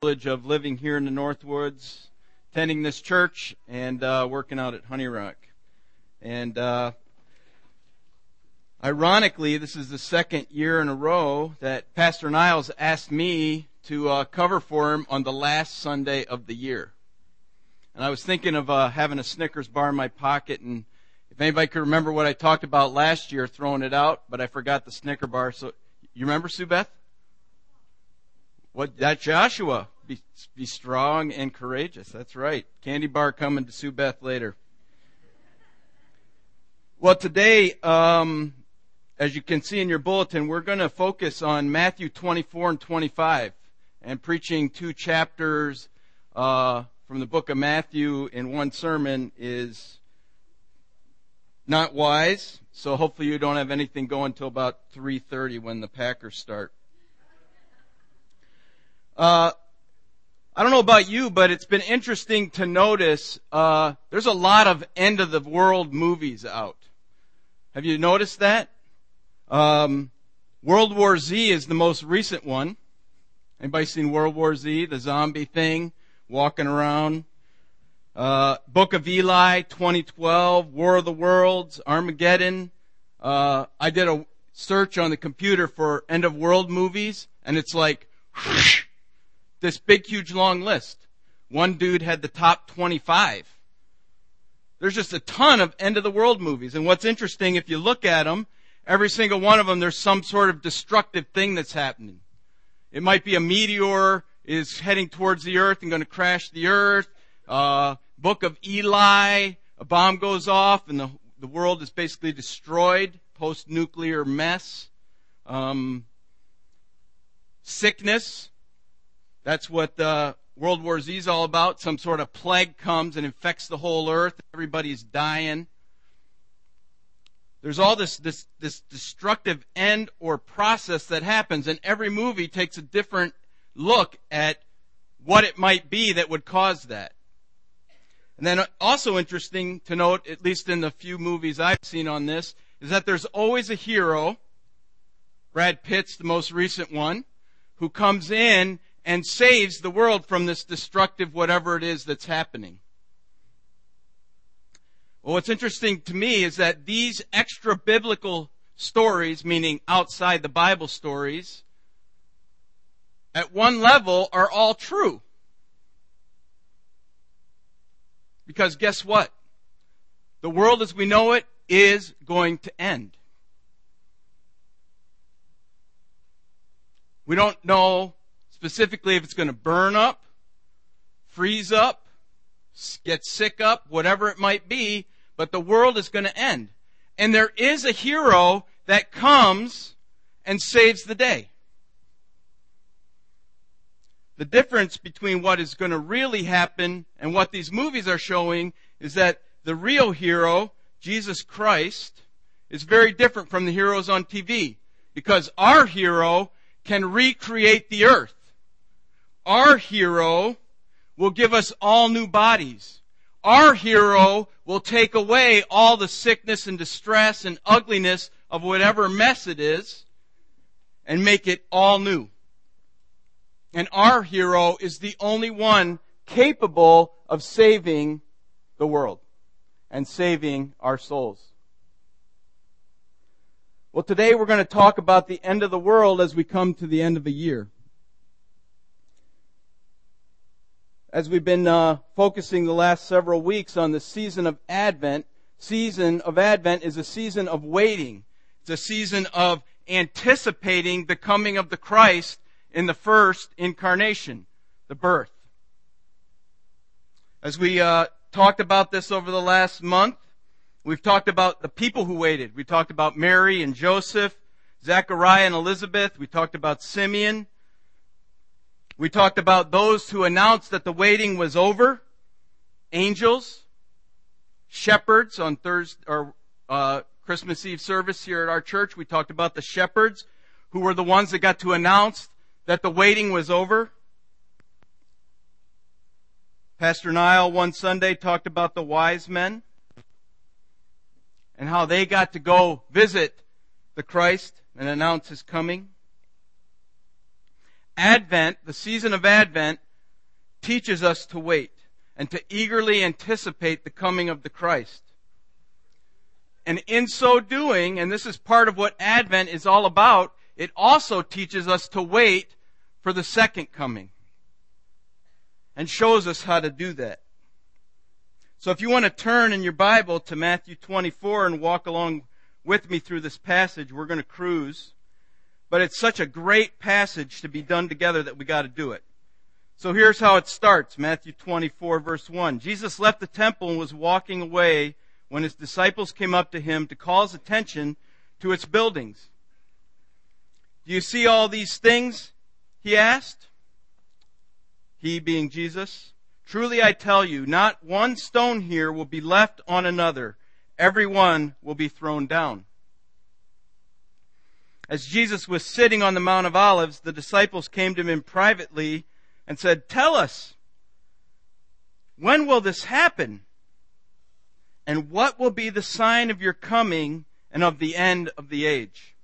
privilege of living here in the Northwoods, attending this church, and uh, working out at Honey Rock. And uh, ironically, this is the second year in a row that Pastor Niles asked me to uh, cover for him on the last Sunday of the year. And I was thinking of uh, having a Snickers bar in my pocket, and if anybody could remember what I talked about last year, throwing it out, but I forgot the Snicker bar. So you remember Sue Beth? What that Joshua be be strong and courageous. That's right. Candy bar coming to Sue Beth later. Well, today, um, as you can see in your bulletin, we're going to focus on Matthew 24 and 25, and preaching two chapters uh, from the book of Matthew in one sermon is not wise. So hopefully you don't have anything going until about 3:30 when the Packers start. Uh, I don't know about you, but it's been interesting to notice uh, there's a lot of end of the world movies out. Have you noticed that? Um, World War Z is the most recent one. Anybody seen World War Z? The zombie thing, walking around. Uh, Book of Eli, 2012, War of the Worlds, Armageddon. Uh, I did a search on the computer for end of world movies, and it's like whoosh, this big, huge, long list. One dude had the top 25. There's just a ton of end of the world movies. And what's interesting, if you look at them, every single one of them, there's some sort of destructive thing that's happening. It might be a meteor is heading towards the earth and going to crash the earth. Uh, Book of Eli, a bomb goes off and the, the world is basically destroyed, post-nuclear mess. Um, sickness, that's what uh, World War Z is all about. Some sort of plague comes and infects the whole earth. Everybody's dying. There's all this, this, this destructive end or process that happens, and every movie takes a different look at what it might be that would cause that. And then also interesting to note, at least in the few movies I've seen on this, is that there's always a hero, Brad Pitt's the most recent one, who comes in and saves the world from this destructive whatever it is that's happening. Well, what's interesting to me is that these extra biblical stories, meaning outside the Bible stories, at one level are all true. Because guess what? The world as we know it is going to end. We don't know specifically if it's going to burn up, freeze up, get sick up, whatever it might be, but the world is going to end. And there is a hero that comes and saves the day. The difference between what is going to really happen and what these movies are showing is that the real hero, Jesus Christ, is very different from the heroes on TV. Because our hero can recreate the earth our hero will give us all new bodies. Our hero will take away all the sickness and distress and ugliness of whatever mess it is and make it all new. And our hero is the only one capable of saving the world and saving our souls. Well, today we're going to talk about the end of the world as we come to the end of a year. As we've been uh, focusing the last several weeks on the season of Advent, season of Advent is a season of waiting. It's a season of anticipating the coming of the Christ in the first incarnation, the birth. As we uh, talked about this over the last month, we've talked about the people who waited. We talked about Mary and Joseph, Zechariah and Elizabeth. We talked about Simeon. We talked about those who announced that the waiting was over. Angels, shepherds on Thursday or uh, Christmas Eve service here at our church. We talked about the shepherds who were the ones that got to announce that the waiting was over. Pastor Nile one Sunday talked about the wise men and how they got to go visit the Christ and announce his coming. Advent, the season of Advent, teaches us to wait and to eagerly anticipate the coming of the Christ. And in so doing, and this is part of what Advent is all about, it also teaches us to wait for the second coming and shows us how to do that. So if you want to turn in your Bible to Matthew 24 and walk along with me through this passage, we're going to cruise. But it's such a great passage to be done together that we got to do it. So here's how it starts. Matthew 24 verse 1. Jesus left the temple and was walking away when his disciples came up to him to call his attention to its buildings. Do you see all these things? He asked. He being Jesus. Truly I tell you, not one stone here will be left on another. Every one will be thrown down. As Jesus was sitting on the Mount of Olives, the disciples came to him privately and said, Tell us, when will this happen? And what will be the sign of your coming and of the end of the age?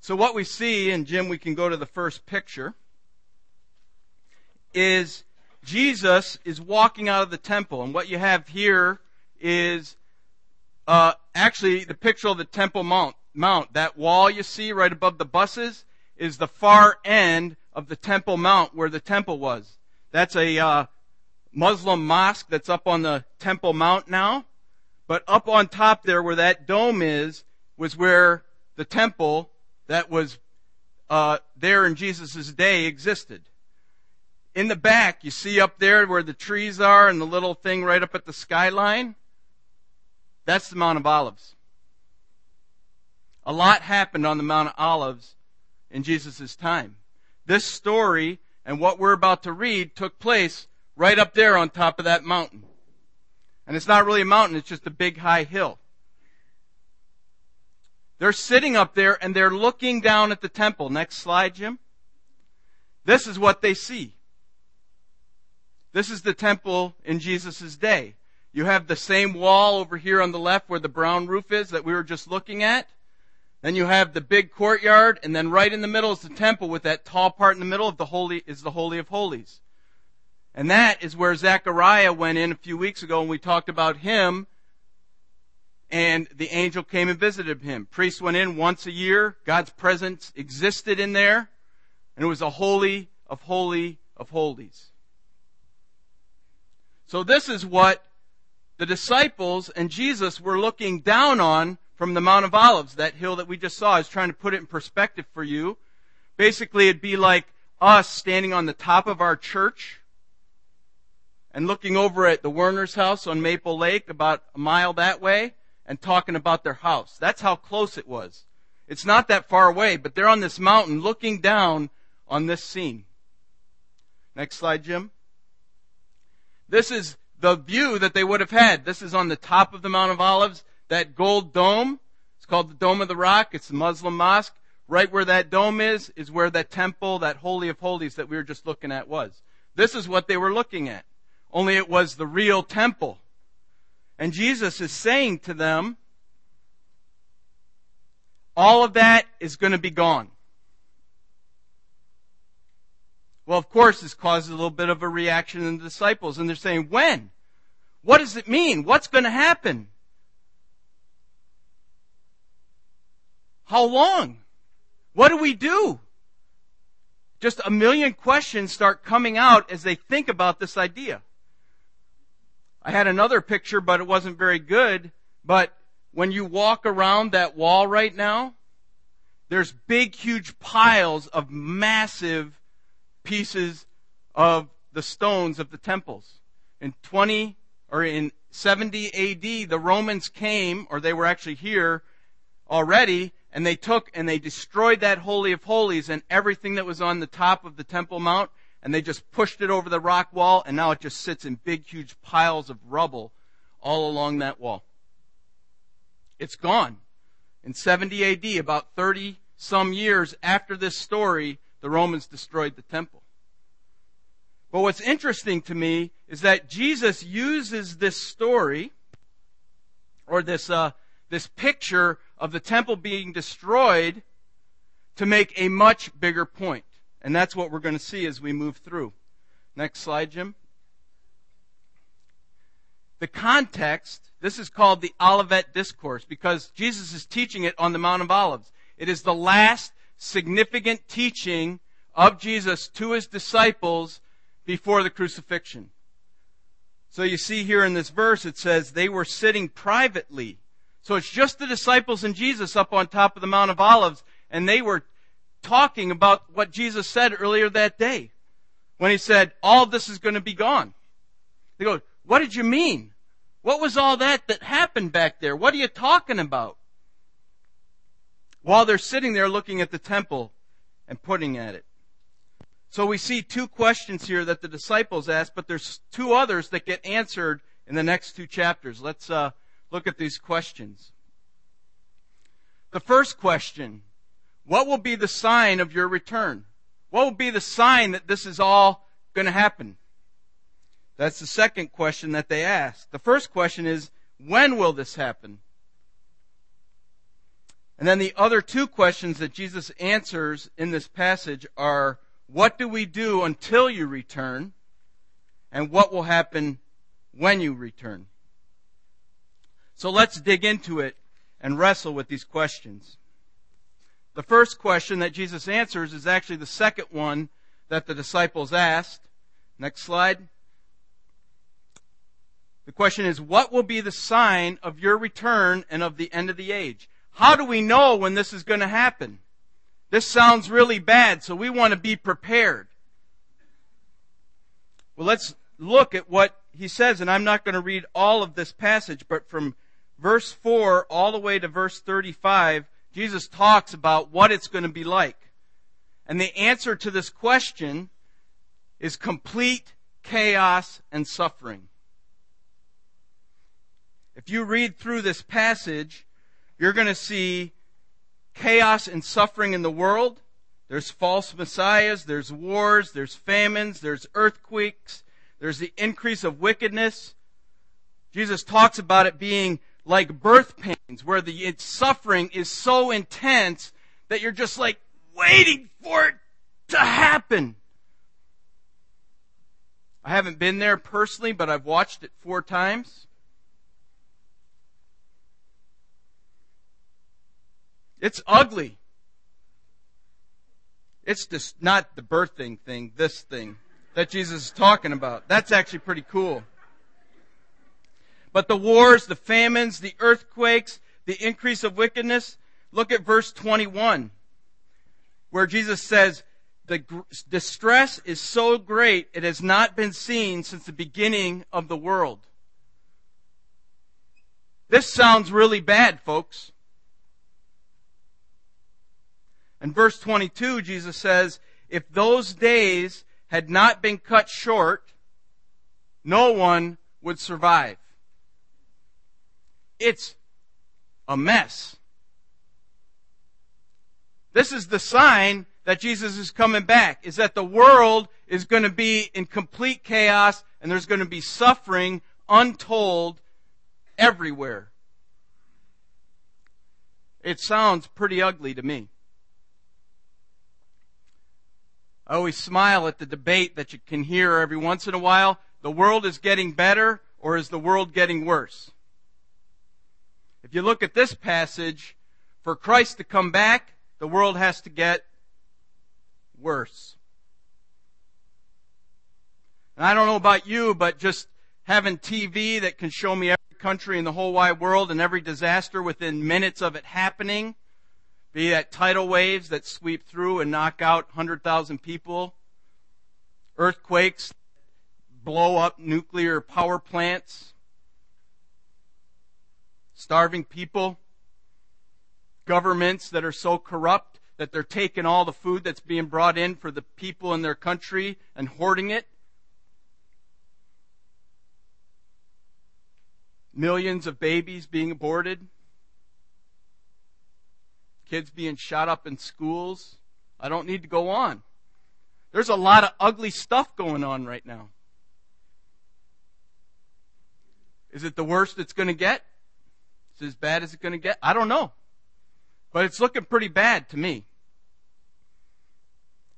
So what we see, and Jim, we can go to the first picture, is Jesus is walking out of the temple. And what you have here is uh, actually the picture of the Temple Mount. Mount. That wall you see right above the buses is the far end of the Temple Mount where the temple was. That's a uh, Muslim mosque that's up on the Temple Mount now. But up on top there where that dome is was where the temple that was uh, there in Jesus' day existed. In the back, you see up there where the trees are and the little thing right up at the skyline. That's the Mount of Olives. A lot happened on the Mount of Olives in Jesus' time. This story and what we're about to read took place right up there on top of that mountain. And it's not really a mountain, it's just a big high hill. They're sitting up there and they're looking down at the temple. Next slide, Jim. This is what they see. This is the temple in Jesus' day. You have the same wall over here on the left where the brown roof is that we were just looking at. Then you have the big courtyard, and then right in the middle is the temple with that tall part in the middle of the holy is the Holy of Holies. And that is where Zechariah went in a few weeks ago and we talked about him and the angel came and visited him. Priests went in once a year. God's presence existed in there and it was a holy of holy of holies. So this is what the disciples and Jesus were looking down on from the Mount of Olives, that hill that we just saw. I was trying to put it in perspective for you. Basically, it'd be like us standing on the top of our church and looking over at the Werner's house on Maple Lake, about a mile that way, and talking about their house. That's how close it was. It's not that far away, but they're on this mountain looking down on this scene. Next slide, Jim. This is the view that they would have had. This is on the top of the Mount of Olives that gold dome. It's called the Dome of the Rock. It's the Muslim mosque. Right where that dome is, is where that temple, that Holy of Holies that we were just looking at was. This is what they were looking at. Only it was the real temple. And Jesus is saying to them, all of that is going to be gone. Well, of course, this causes a little bit of a reaction in the disciples, and they're saying, when? What does it mean? What's going to happen? How long? What do we do? Just a million questions start coming out as they think about this idea. I had another picture, but it wasn't very good. But when you walk around that wall right now, there's big, huge piles of massive pieces of the stones of the temples. In 20 or in 70 AD, the Romans came, or they were actually here already, and they took and they destroyed that Holy of Holies and everything that was on the top of the Temple Mount, and they just pushed it over the rock wall, and now it just sits in big, huge piles of rubble all along that wall. It's gone. In 70 AD, about 30 some years after this story, the Romans destroyed the temple. But what's interesting to me is that Jesus uses this story, or this, uh, this picture of the temple being destroyed to make a much bigger point. And that's what we're going to see as we move through. Next slide, Jim. The context, this is called the Olivet Discourse because Jesus is teaching it on the Mount of Olives. It is the last significant teaching of Jesus to his disciples before the crucifixion. So you see here in this verse, it says they were sitting privately. So it's just the disciples and Jesus up on top of the Mount of Olives, and they were talking about what Jesus said earlier that day when he said, all this is going to be gone. They go, what did you mean? What was all that that happened back there? What are you talking about? While they're sitting there looking at the temple and putting at it. So we see two questions here that the disciples ask, but there's two others that get answered in the next two chapters. Let's uh, look at these questions. The first question, what will be the sign of your return? What will be the sign that this is all going to happen? That's the second question that they ask. The first question is, when will this happen? And then the other two questions that Jesus answers in this passage are, what do we do until you return? And what will happen when you return? So let's dig into it and wrestle with these questions. The first question that Jesus answers is actually the second one that the disciples asked. Next slide. The question is, what will be the sign of your return and of the end of the age? How do we know when this is going to happen? This sounds really bad, so we want to be prepared. Well, let's look at what he says, and I'm not going to read all of this passage, but from verse 4 all the way to verse 35, Jesus talks about what it's going to be like. And the answer to this question is complete chaos and suffering. If you read through this passage, you're going to see chaos and suffering in the world. There's false messiahs, there's wars, there's famines, there's earthquakes, there's the increase of wickedness. Jesus talks about it being like birth pains, where the suffering is so intense that you're just like waiting for it to happen. I haven't been there personally, but I've watched it four times. It's ugly. It's just not the birthing thing, this thing that Jesus is talking about. That's actually pretty cool. But the wars, the famines, the earthquakes, the increase of wickedness, look at verse 21, where Jesus says, the distress is so great it has not been seen since the beginning of the world. This sounds really bad, folks. In verse 22, Jesus says, if those days had not been cut short, no one would survive. It's a mess. This is the sign that Jesus is coming back, is that the world is going to be in complete chaos and there's going to be suffering untold everywhere. It sounds pretty ugly to me. I always smile at the debate that you can hear every once in a while. The world is getting better or is the world getting worse? If you look at this passage, for Christ to come back, the world has to get worse. And I don't know about you, but just having TV that can show me every country in the whole wide world and every disaster within minutes of it happening, be that tidal waves that sweep through and knock out 100,000 people, earthquakes, blow up nuclear power plants, starving people, governments that are so corrupt that they're taking all the food that's being brought in for the people in their country and hoarding it. Millions of babies being aborted. Kids being shot up in schools. I don't need to go on. There's a lot of ugly stuff going on right now. Is it the worst it's going to get? Is as bad as it's going to get? I don't know. But it's looking pretty bad to me.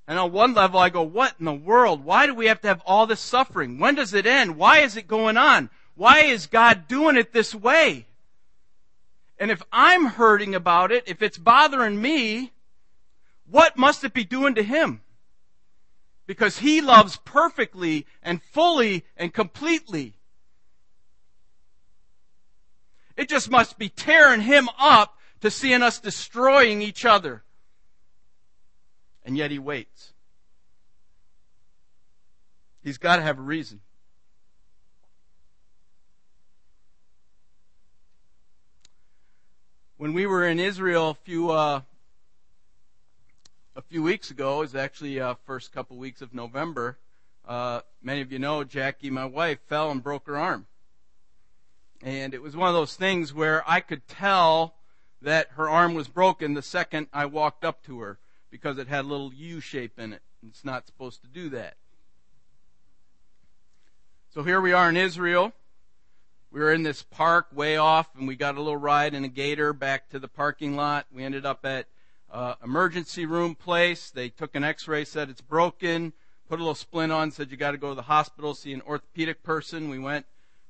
And on one level I go, what in the world? Why do we have to have all this suffering? When does it end? Why is it going on? Why is God doing it this way? And if I'm hurting about it, if it's bothering me, what must it be doing to Him? Because He loves perfectly and fully and completely. It just must be tearing Him up to seeing us destroying each other. And yet He waits. He's got to have a reason. when we were in Israel a few uh, a few weeks ago, it was actually uh, first couple weeks of November. Uh, many of you know Jackie, my wife, fell and broke her arm, and it was one of those things where I could tell that her arm was broken the second I walked up to her because it had a little U shape in it. It's not supposed to do that. So here we are in Israel we were in this park way off and we got a little ride in a gator back to the parking lot. We ended up at uh, emergency room place. They took an x-ray, said it's broken, put a little splint on, said you got to go to the hospital, see an orthopedic person. We went,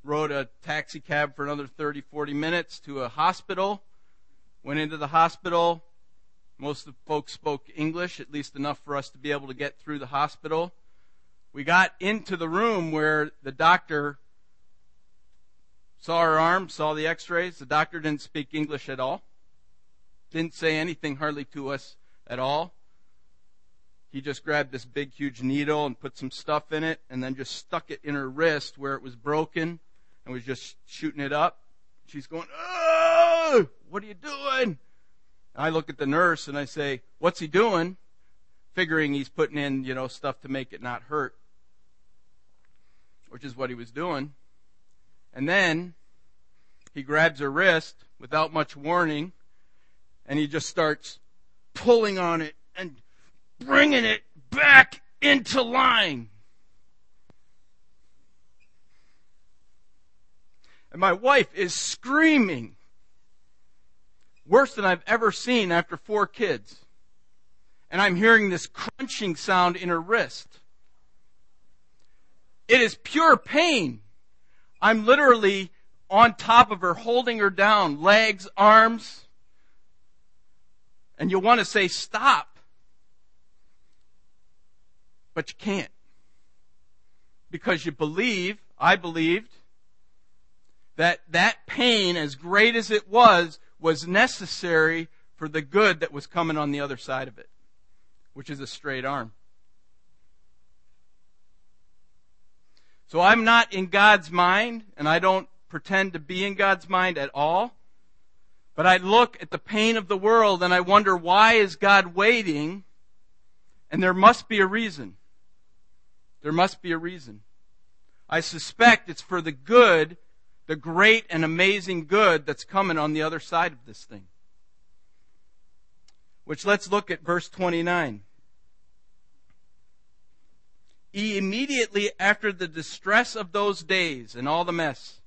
rode a taxi cab for another 30, 40 minutes to a hospital. Went into the hospital. Most of the folks spoke English, at least enough for us to be able to get through the hospital. We got into the room where the doctor Saw her arm, saw the x rays. The doctor didn't speak English at all. Didn't say anything hardly to us at all. He just grabbed this big, huge needle and put some stuff in it and then just stuck it in her wrist where it was broken and was just shooting it up. She's going, Oh, what are you doing? I look at the nurse and I say, What's he doing? Figuring he's putting in, you know, stuff to make it not hurt, which is what he was doing. And then he grabs her wrist without much warning and he just starts pulling on it and bringing it back into line. And my wife is screaming. Worse than I've ever seen after four kids. And I'm hearing this crunching sound in her wrist. It is pure pain. I'm literally on top of her, holding her down, legs, arms. And you want to say, stop. But you can't. Because you believe, I believed, that that pain, as great as it was, was necessary for the good that was coming on the other side of it, which is a straight arm. So I'm not in God's mind, and I don't pretend to be in God's mind at all. But I look at the pain of the world and I wonder why is God waiting? And there must be a reason. There must be a reason. I suspect it's for the good, the great and amazing good that's coming on the other side of this thing. Which let's look at verse 29 immediately after the distress of those days and all the mess.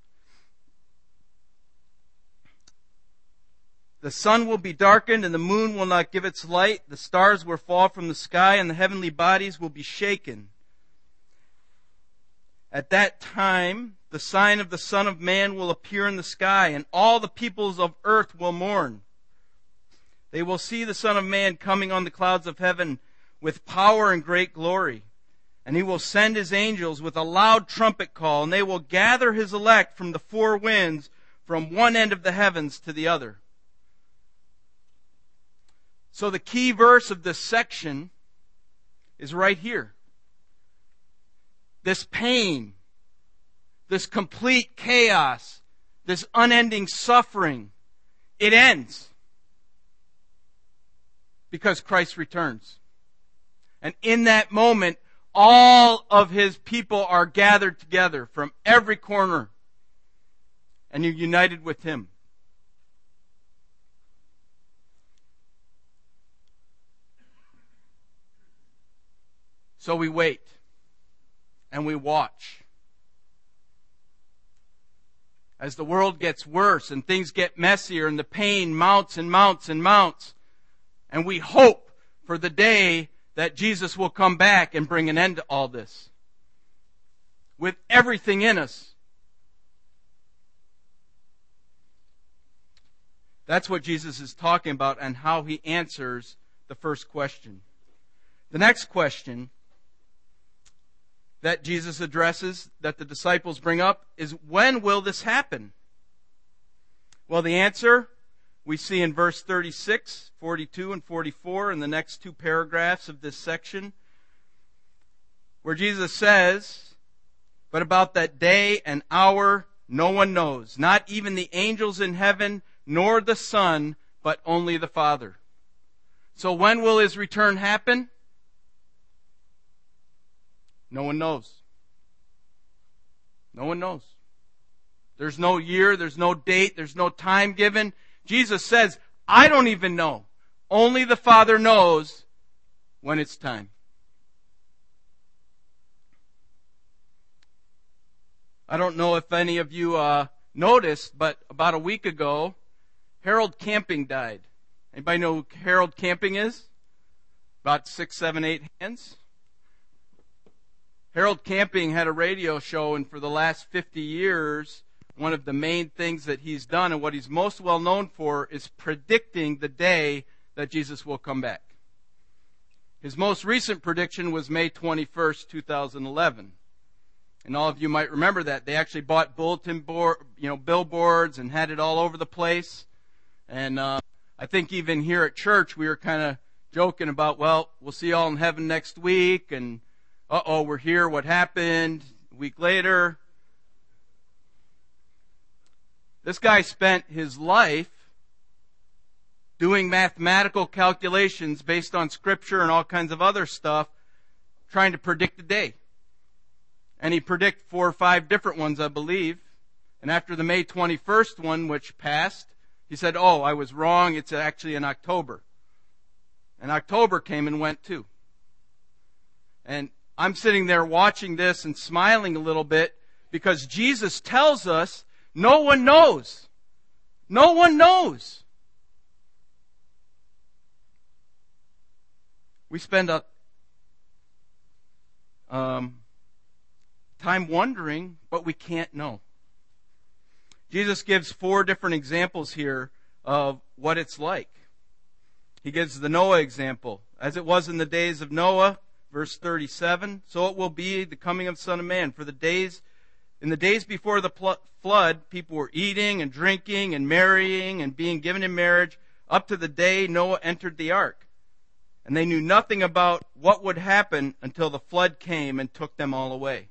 The sun will be darkened and the moon will not give its light. The stars will fall from the sky and the heavenly bodies will be shaken. At that time, the sign of the Son of Man will appear in the sky and all the peoples of earth will mourn. They will see the Son of Man coming on the clouds of heaven with power and great glory. And he will send his angels with a loud trumpet call, and they will gather his elect from the four winds, from one end of the heavens to the other. So the key verse of this section is right here. This pain, this complete chaos, this unending suffering, it ends because Christ returns. And in that moment, all of his people are gathered together from every corner and you're united with him. So we wait and we watch. As the world gets worse and things get messier and the pain mounts and mounts and mounts, and we hope for the day that Jesus will come back and bring an end to all this. With everything in us. That's what Jesus is talking about and how he answers the first question. The next question that Jesus addresses, that the disciples bring up, is when will this happen? Well, the answer we see in verse 36, 42, and 44 in the next two paragraphs of this section, where Jesus says, But about that day and hour no one knows, not even the angels in heaven, nor the Son, but only the Father. So when will his return happen? No one knows. No one knows. There's no year, there's no date, there's no time given. Jesus says, I don't even know. Only the Father knows when it's time. I don't know if any of you uh, noticed, but about a week ago, Harold Camping died. Anybody know who Harold Camping is? About six, seven, eight hands. Harold Camping had a radio show, and for the last 50 years, one of the main things that he's done and what he's most well known for is predicting the day that Jesus will come back. His most recent prediction was May 21st, 2011. And all of you might remember that. They actually bought bulletin board, you know, billboards and had it all over the place. And uh, I think even here at church we were kind of joking about, well, we'll see y'all in heaven next week, and uh oh, we're here. What happened? A week later. This guy spent his life doing mathematical calculations based on scripture and all kinds of other stuff, trying to predict the day. And he predicted four or five different ones, I believe. And after the May 21st one, which passed, he said, Oh, I was wrong. It's actually in October. And October came and went too. And I'm sitting there watching this and smiling a little bit because Jesus tells us no one knows. No one knows. We spend a um, time wondering, but we can't know. Jesus gives four different examples here of what it's like. He gives the Noah example. As it was in the days of Noah, verse 37, so it will be the coming of the Son of Man. For the days, in the days before the pl- flood, people were eating and drinking and marrying and being given in marriage up to the day Noah entered the ark. And they knew nothing about what would happen until the flood came and took them all away.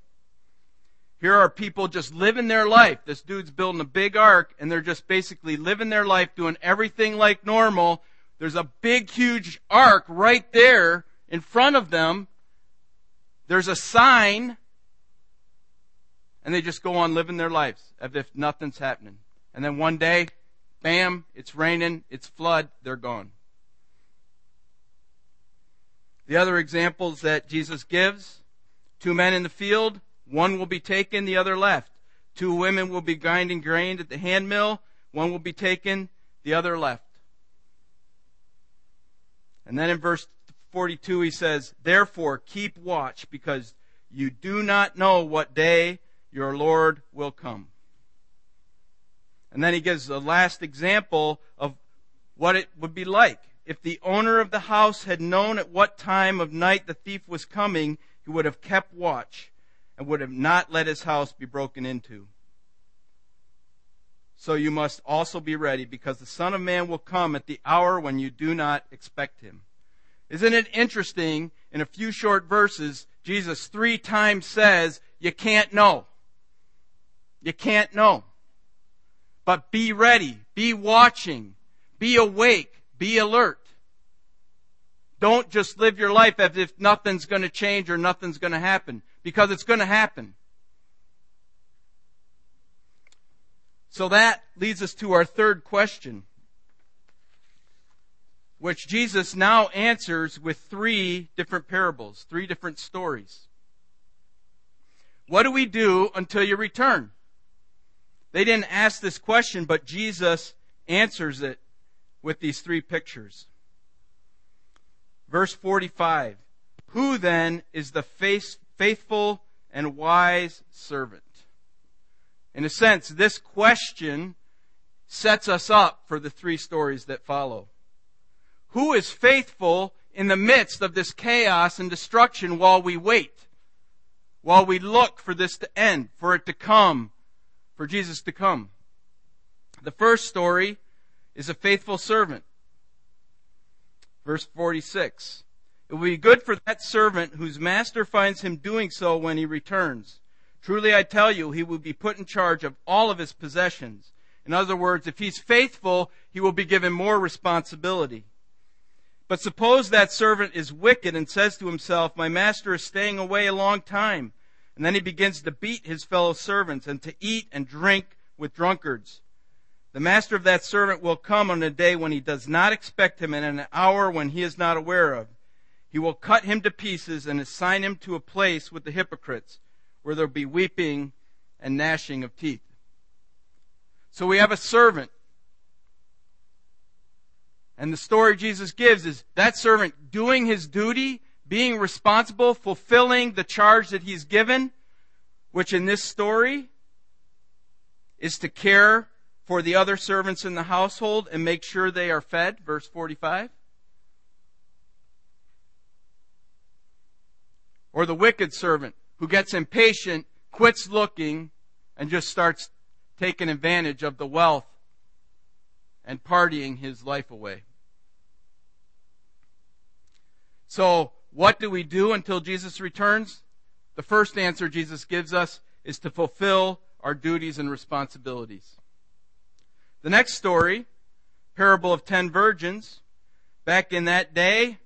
Here are people just living their life. This dude's building a big ark and they're just basically living their life, doing everything like normal. There's a big, huge ark right there in front of them. There's a sign and they just go on living their lives as if nothing's happening. And then one day, bam, it's raining, it's flood, they're gone. The other examples that Jesus gives two men in the field, one will be taken, the other left. Two women will be grinding grain at the handmill. One will be taken, the other left. And then in verse 42 he says, Therefore keep watch because you do not know what day your Lord will come. And then he gives the last example of what it would be like. If the owner of the house had known at what time of night the thief was coming, he would have kept watch and would have not let his house be broken into. So you must also be ready, because the Son of Man will come at the hour when you do not expect him. Isn't it interesting? In a few short verses, Jesus three times says, You can't know. You can't know. But be ready, be watching, be awake, be alert. Don't just live your life as if nothing's going to change or nothing's going to happen because it's going to happen. So that leads us to our third question, which Jesus now answers with three different parables, three different stories. What do we do until you return? They didn't ask this question, but Jesus answers it with these three pictures. Verse 45 Who then is the faithful and wise servant? In a sense, this question sets us up for the three stories that follow. Who is faithful in the midst of this chaos and destruction while we wait? While we look for this to end, for it to come, for Jesus to come. The first story is a faithful servant. Verse 46. It will be good for that servant whose master finds him doing so when he returns. Truly I tell you, he will be put in charge of all of his possessions. In other words, if he's faithful, he will be given more responsibility. But suppose that servant is wicked and says to himself, My master is staying away a long time. And then he begins to beat his fellow servants and to eat and drink with drunkards. The master of that servant will come on a day when he does not expect him and an hour when he is not aware of. He will cut him to pieces and assign him to a place with the hypocrites where there'll be weeping and gnashing of teeth. So we have a servant. And the story Jesus gives is that servant doing his duty, being responsible, fulfilling the charge that he's given, which in this story is to care for the other servants in the household and make sure they are fed. Verse 45. Or the wicked servant who gets impatient, quits looking, and just starts taking advantage of the wealth and partying his life away. So, what do we do until Jesus returns? The first answer Jesus gives us is to fulfill our duties and responsibilities. The next story, parable of ten virgins, back in that day,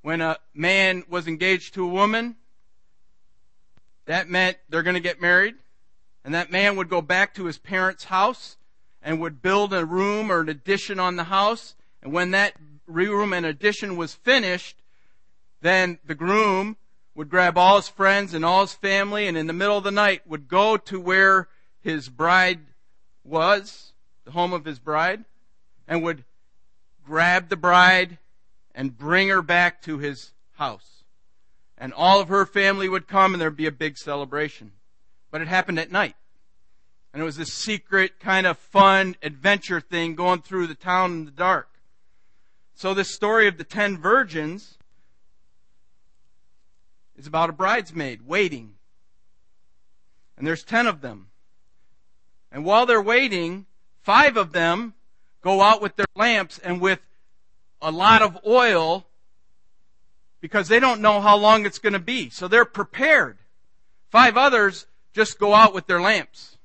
when a man was engaged to a woman, that meant they're going to get married. And that man would go back to his parents' house and would build a room or an addition on the house. And when that room and addition was finished, then the groom would grab all his friends and all his family and in the middle of the night would go to where his bride was, the home of his bride, and would grab the bride and bring her back to his house. And all of her family would come and there'd be a big celebration. But it happened at night. And it was this secret kind of fun adventure thing going through the town in the dark. So this story of the ten virgins is about a bridesmaid waiting. And there's ten of them. And while they're waiting, five of them go out with their lamps and with a lot of oil because they don't know how long it's going to be. So they're prepared. Five others just go out with their lamps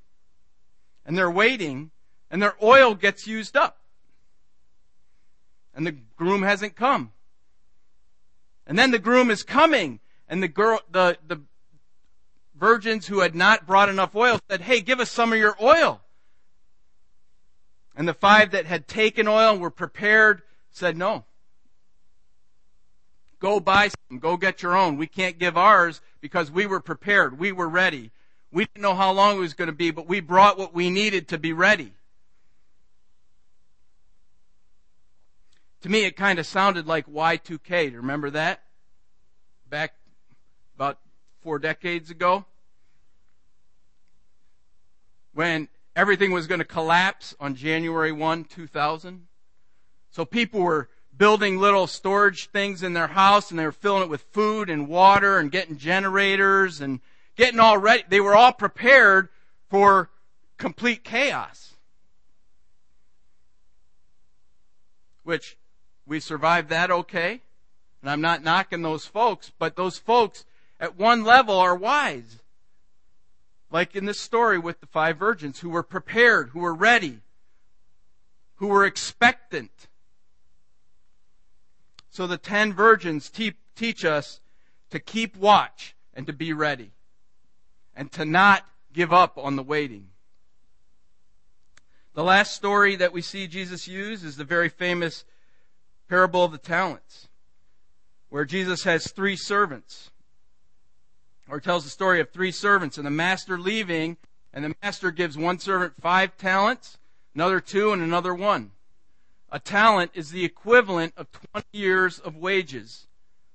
and they're waiting and their oil gets used up. And the groom hasn't come. And then the groom is coming and the girl, the, the virgins who had not brought enough oil said, Hey, give us some of your oil. And the five that had taken oil and were prepared said, no. Go buy some. Go get your own. We can't give ours because we were prepared. We were ready. We didn't know how long it was going to be, but we brought what we needed to be ready. To me, it kind of sounded like Y2K. Do you remember that? Back four decades ago? When everything was going to collapse on January 1, 2000. So people were building little storage things in their house and they were filling it with food and water and getting generators and getting all ready. They were all prepared for complete chaos. Which we survived that okay. And I'm not knocking those folks, but those folks at one level are wise. Like in this story with the five virgins who were prepared, who were ready, who were expectant. So the ten virgins te- teach us to keep watch and to be ready and to not give up on the waiting. The last story that we see Jesus use is the very famous parable of the talents, where Jesus has three servants, or tells the story of three servants and the master leaving, and the master gives one servant five talents, another two, and another one. A talent is the equivalent of 20 years of wages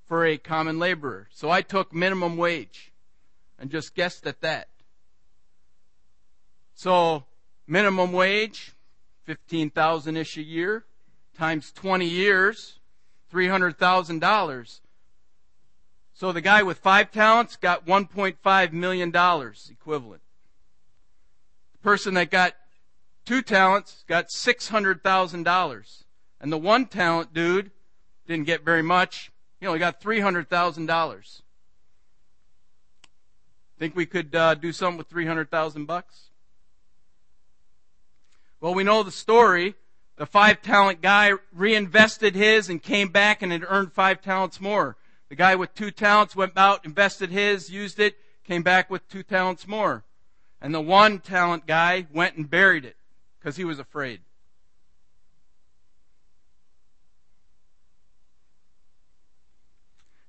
for a common laborer. So I took minimum wage and just guessed at that. So minimum wage, 15,000 ish a year, times 20 years, $300,000. So the guy with five talents got $1.5 million equivalent. The person that got two talents got $600,000. And the one talent dude didn't get very much. He only got $300,000. Think we could uh, do something with 300,000 bucks? Well, we know the story. The five talent guy reinvested his and came back and had earned five talents more. The guy with two talents went out, invested his, used it, came back with two talents more. And the one talent guy went and buried it because he was afraid.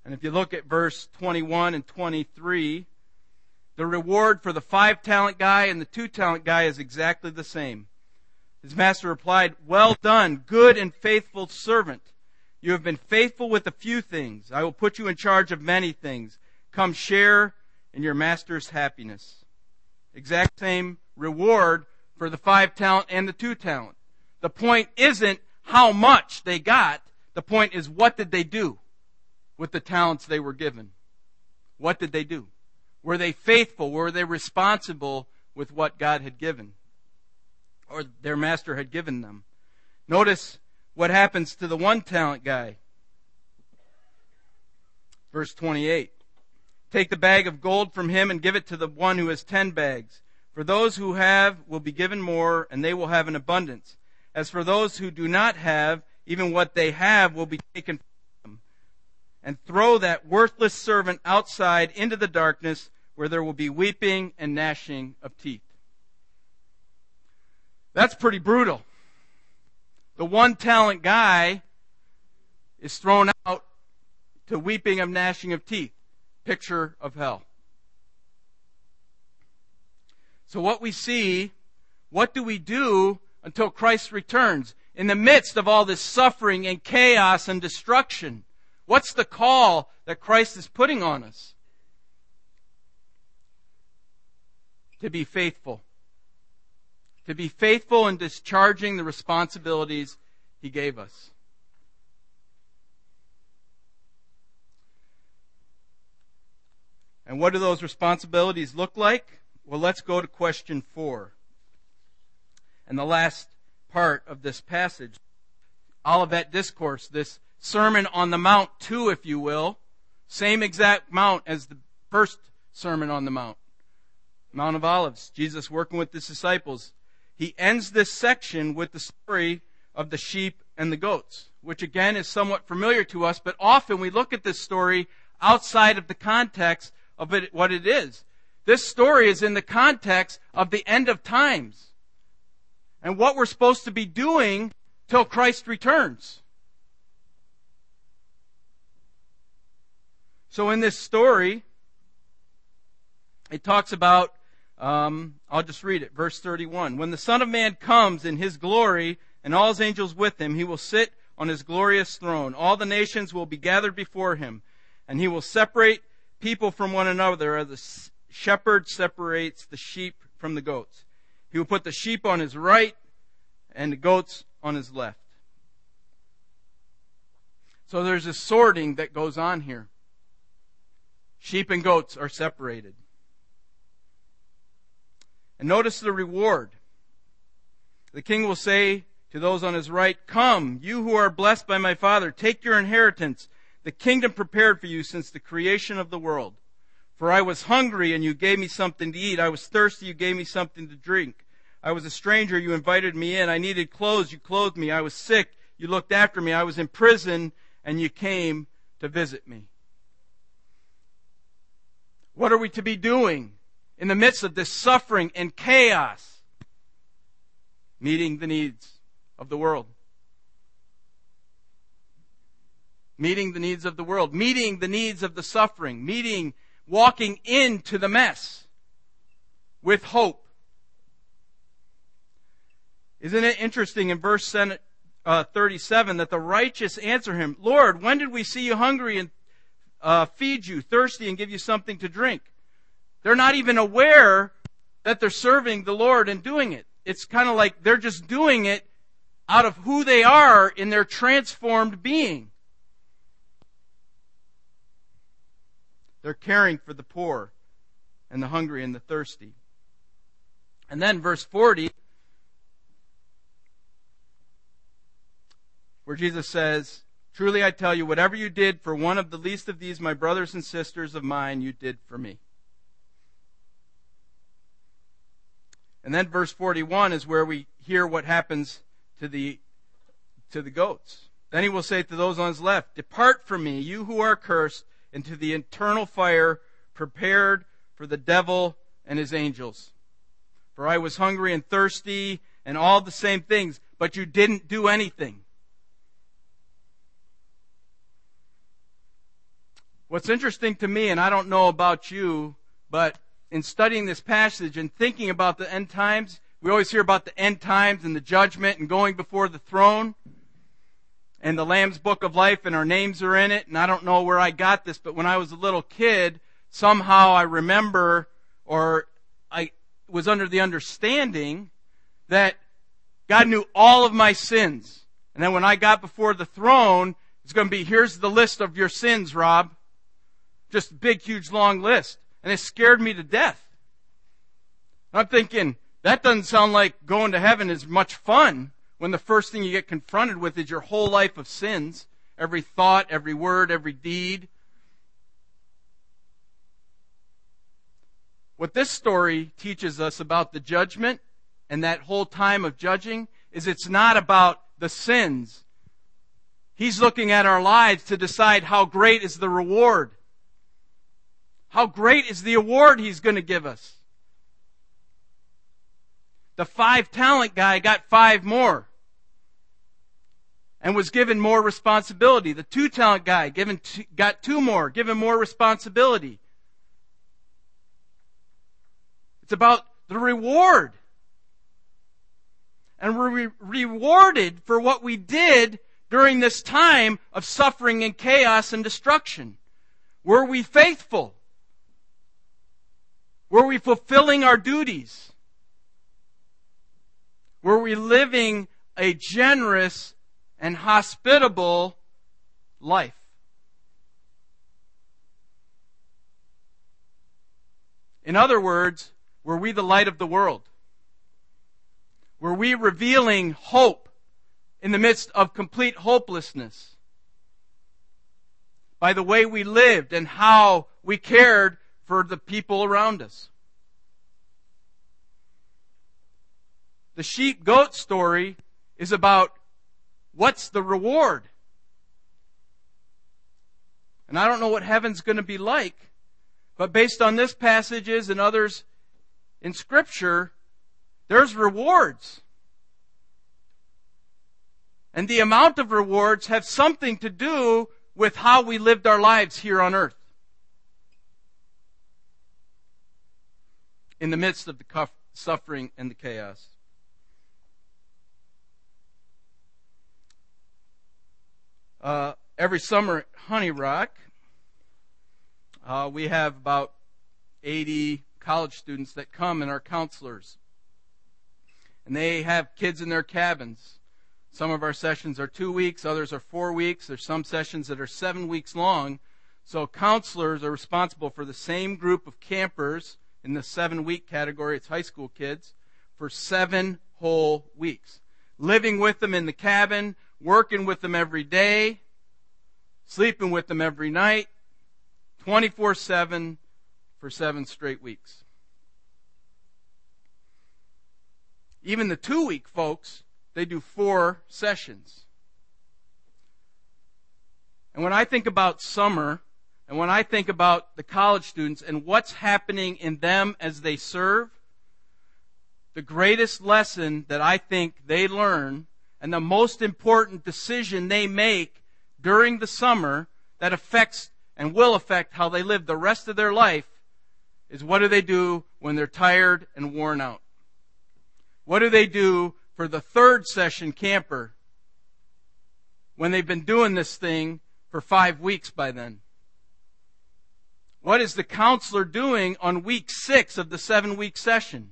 And if you look at verse 21 and 23, the reward for the five talent guy and the two talent guy is exactly the same. His master replied, Well done, good and faithful servant. You have been faithful with a few things. I will put you in charge of many things. Come share in your master's happiness. Exact same reward for the five talent and the two talent. The point isn't how much they got. The point is what did they do with the talents they were given? What did they do? Were they faithful? Were they responsible with what God had given? Or their master had given them? Notice what happens to the one talent guy. Verse 28. Take the bag of gold from him and give it to the one who has ten bags. For those who have will be given more, and they will have an abundance. As for those who do not have, even what they have will be taken from them. And throw that worthless servant outside into the darkness where there will be weeping and gnashing of teeth. That's pretty brutal the one talent guy is thrown out to weeping and gnashing of teeth. Picture of hell. So what we see, what do we do until Christ returns? In the midst of all this suffering and chaos and destruction, what's the call that Christ is putting on us? To be faithful to be faithful in discharging the responsibilities He gave us. And what do those responsibilities look like? Well, let's go to question four. And the last part of this passage, Olivet Discourse, this Sermon on the Mount 2, if you will, same exact mount as the first Sermon on the Mount, Mount of Olives. Jesus working with his disciples he ends this section with the story of the sheep and the goats, which again is somewhat familiar to us, but often we look at this story outside of the context of it, what it is. This story is in the context of the end of times and what we're supposed to be doing till Christ returns. So in this story, it talks about um, I'll just read it. Verse 31. When the Son of Man comes in his glory and all his angels with him, he will sit on his glorious throne. All the nations will be gathered before him, and he will separate people from one another as the shepherd separates the sheep from the goats. He will put the sheep on his right and the goats on his left. So there's a sorting that goes on here. Sheep and goats are separated. And notice the reward. The king will say to those on his right, Come, you who are blessed by my Father, take your inheritance, the kingdom prepared for you since the creation of the world. For I was hungry, and you gave me something to eat. I was thirsty, you gave me something to drink. I was a stranger, you invited me in. I needed clothes, you clothed me. I was sick, you looked after me. I was in prison, and you came to visit me. What are we to be doing? In the midst of this suffering and chaos, meeting the needs of the world. Meeting the needs of the world, meeting the needs of the suffering, meeting, walking into the mess with hope. Isn't it interesting in verse uh, 37 that the righteous answer him, Lord, when did we see you hungry and uh, feed you, thirsty, and give you something to drink. They're not even aware that they're serving the Lord and doing it. It's kind of like they're just doing it out of who they are in their transformed being. They're caring for the poor and the hungry and the thirsty. And then verse 40, where Jesus says, Truly I tell you, whatever you did for one of the least of these, my brothers and sisters of mine, you did for me. And then verse 41 is where we hear what happens to the, to the goats. Then he will say to those on his left, Depart from me, you who are cursed, into the eternal fire prepared for the devil and his angels. For I was hungry and thirsty and all the same things, but you didn't do anything. What's interesting to me, and I don't know about you, but in studying this passage and thinking about the end times, we always hear about the end times and the judgment and going before the throne and the Lamb's Book of Life and our names are in it. And I don't know where I got this, but when I was a little kid, somehow I remember or I was under the understanding that God knew all of my sins. And then when I got before the throne, it's going to be, here's the list of your sins, Rob. Just big, huge, long list and it scared me to death. I'm thinking, that doesn't sound like going to heaven is much fun when the first thing you get confronted with is your whole life of sins, every thought, every word, every deed. What this story teaches us about the judgment and that whole time of judging is it's not about the sins. He's looking at our lives to decide how great is the reward. How great is the award he's going to give us? The five talent guy got five more and was given more responsibility. The two talent guy given got two more, given more responsibility. It's about the reward. And we're re- rewarded for what we did during this time of suffering and chaos and destruction. Were we faithful? Were we fulfilling our duties? Were we living a generous and hospitable life? In other words, were we the light of the world? Were we revealing hope in the midst of complete hopelessness? By the way we lived and how we cared for the people around us. The sheep goat story is about what's the reward. And I don't know what heaven's going to be like, but based on this passages and others in scripture, there's rewards. And the amount of rewards have something to do with how we lived our lives here on earth. In the midst of the suffering and the chaos. Uh, every summer at Honey Rock, uh, we have about 80 college students that come and are counselors. And they have kids in their cabins. Some of our sessions are two weeks, others are four weeks. There's some sessions that are seven weeks long. So counselors are responsible for the same group of campers in the seven week category, it's high school kids, for seven whole weeks. Living with them in the cabin, working with them every day, sleeping with them every night, 24 7 for seven straight weeks. Even the two week folks, they do four sessions. And when I think about summer, and when I think about the college students and what's happening in them as they serve, the greatest lesson that I think they learn and the most important decision they make during the summer that affects and will affect how they live the rest of their life is what do they do when they're tired and worn out? What do they do for the third session camper when they've been doing this thing for five weeks by then? What is the counselor doing on week six of the seven week session?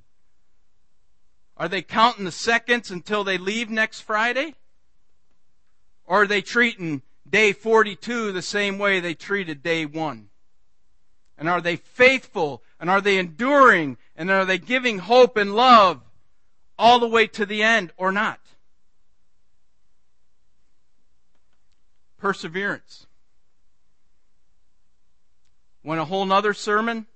Are they counting the seconds until they leave next Friday? Or are they treating day 42 the same way they treated day one? And are they faithful? And are they enduring? And are they giving hope and love all the way to the end or not? Perseverance. Want a whole nother sermon?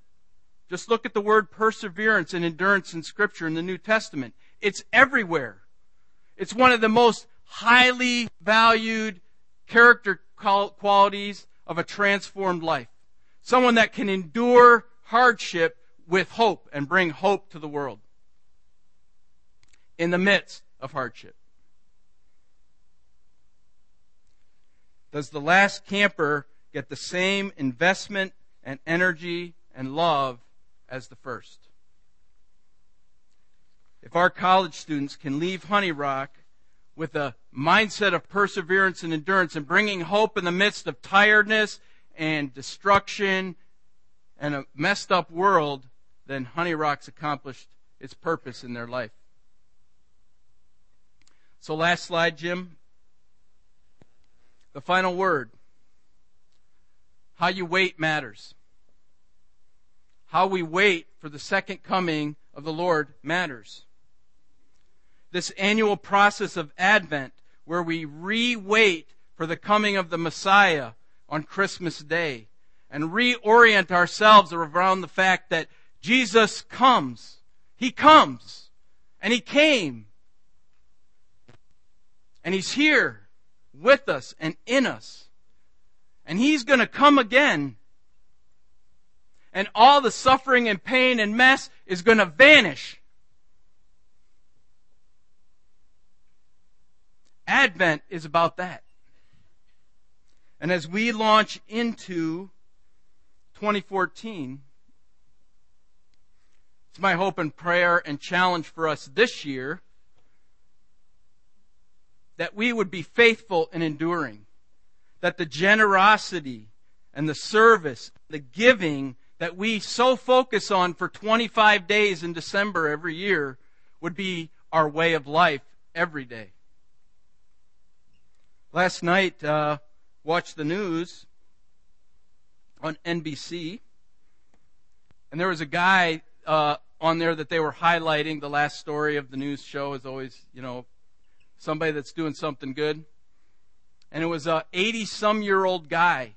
Just look at the word perseverance and endurance in Scripture in the New Testament. It's everywhere. It's one of the most highly valued character qualities of a transformed life. Someone that can endure hardship with hope and bring hope to the world in the midst of hardship. Does the last camper get the same investment and energy and love as the first? If our college students can leave Honey Rock with a mindset of perseverance and endurance and bringing hope in the midst of tiredness and destruction and a messed up world, then Honey Rock's accomplished its purpose in their life. So, last slide, Jim. The final word. How you wait matters. How we wait for the second coming of the Lord matters. This annual process of Advent, where we re wait for the coming of the Messiah on Christmas Day, and reorient ourselves around the fact that Jesus comes. He comes. And He came. And He's here with us and in us. And He's going to come again. And all the suffering and pain and mess is going to vanish. Advent is about that. And as we launch into 2014, it's my hope and prayer and challenge for us this year that we would be faithful and enduring. That the generosity and the service, the giving that we so focus on for 25 days in December every year would be our way of life every day. Last night, uh, watched the news on NBC, and there was a guy uh, on there that they were highlighting. The last story of the news show is always, you know, somebody that's doing something good. And it was a 80 some year old guy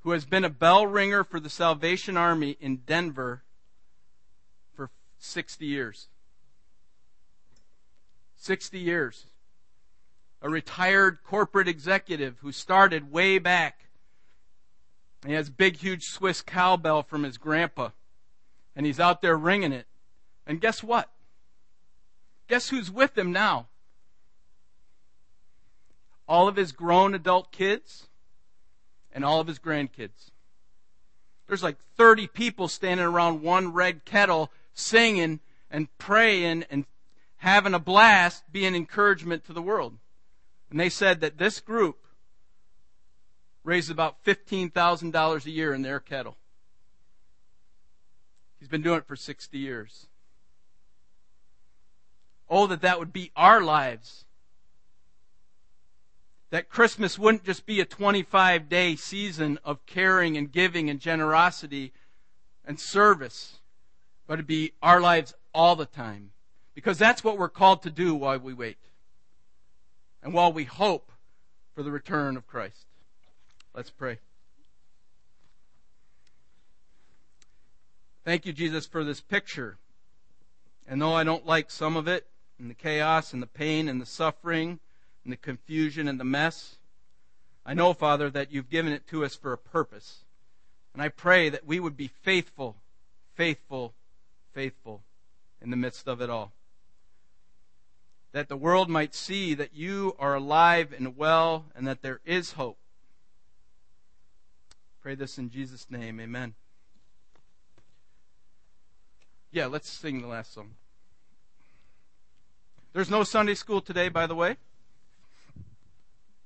who has been a bell ringer for the Salvation Army in Denver for 60 years. 60 years. A retired corporate executive who started way back he has big, huge Swiss cowbell from his grandpa. And he's out there ringing it. And guess what? Guess who's with him now? All of his grown adult kids and all of his grandkids. There's like 30 people standing around one red kettle singing and praying and having a blast, being encouragement to the world. And they said that this group raises about $15,000 a year in their kettle. He's been doing it for 60 years. Oh, that that would be our lives. That Christmas wouldn't just be a 25 day season of caring and giving and generosity and service, but it'd be our lives all the time. Because that's what we're called to do while we wait. And while we hope for the return of Christ. Let's pray. Thank you, Jesus, for this picture. And though I don't like some of it, and the chaos, and the pain, and the suffering, and the confusion, and the mess, I know, Father, that you've given it to us for a purpose. And I pray that we would be faithful, faithful, faithful in the midst of it all. That the world might see that you are alive and well, and that there is hope Pray this in Jesus' name. Amen. Yeah, let's sing the last song. There's no Sunday school today, by the way.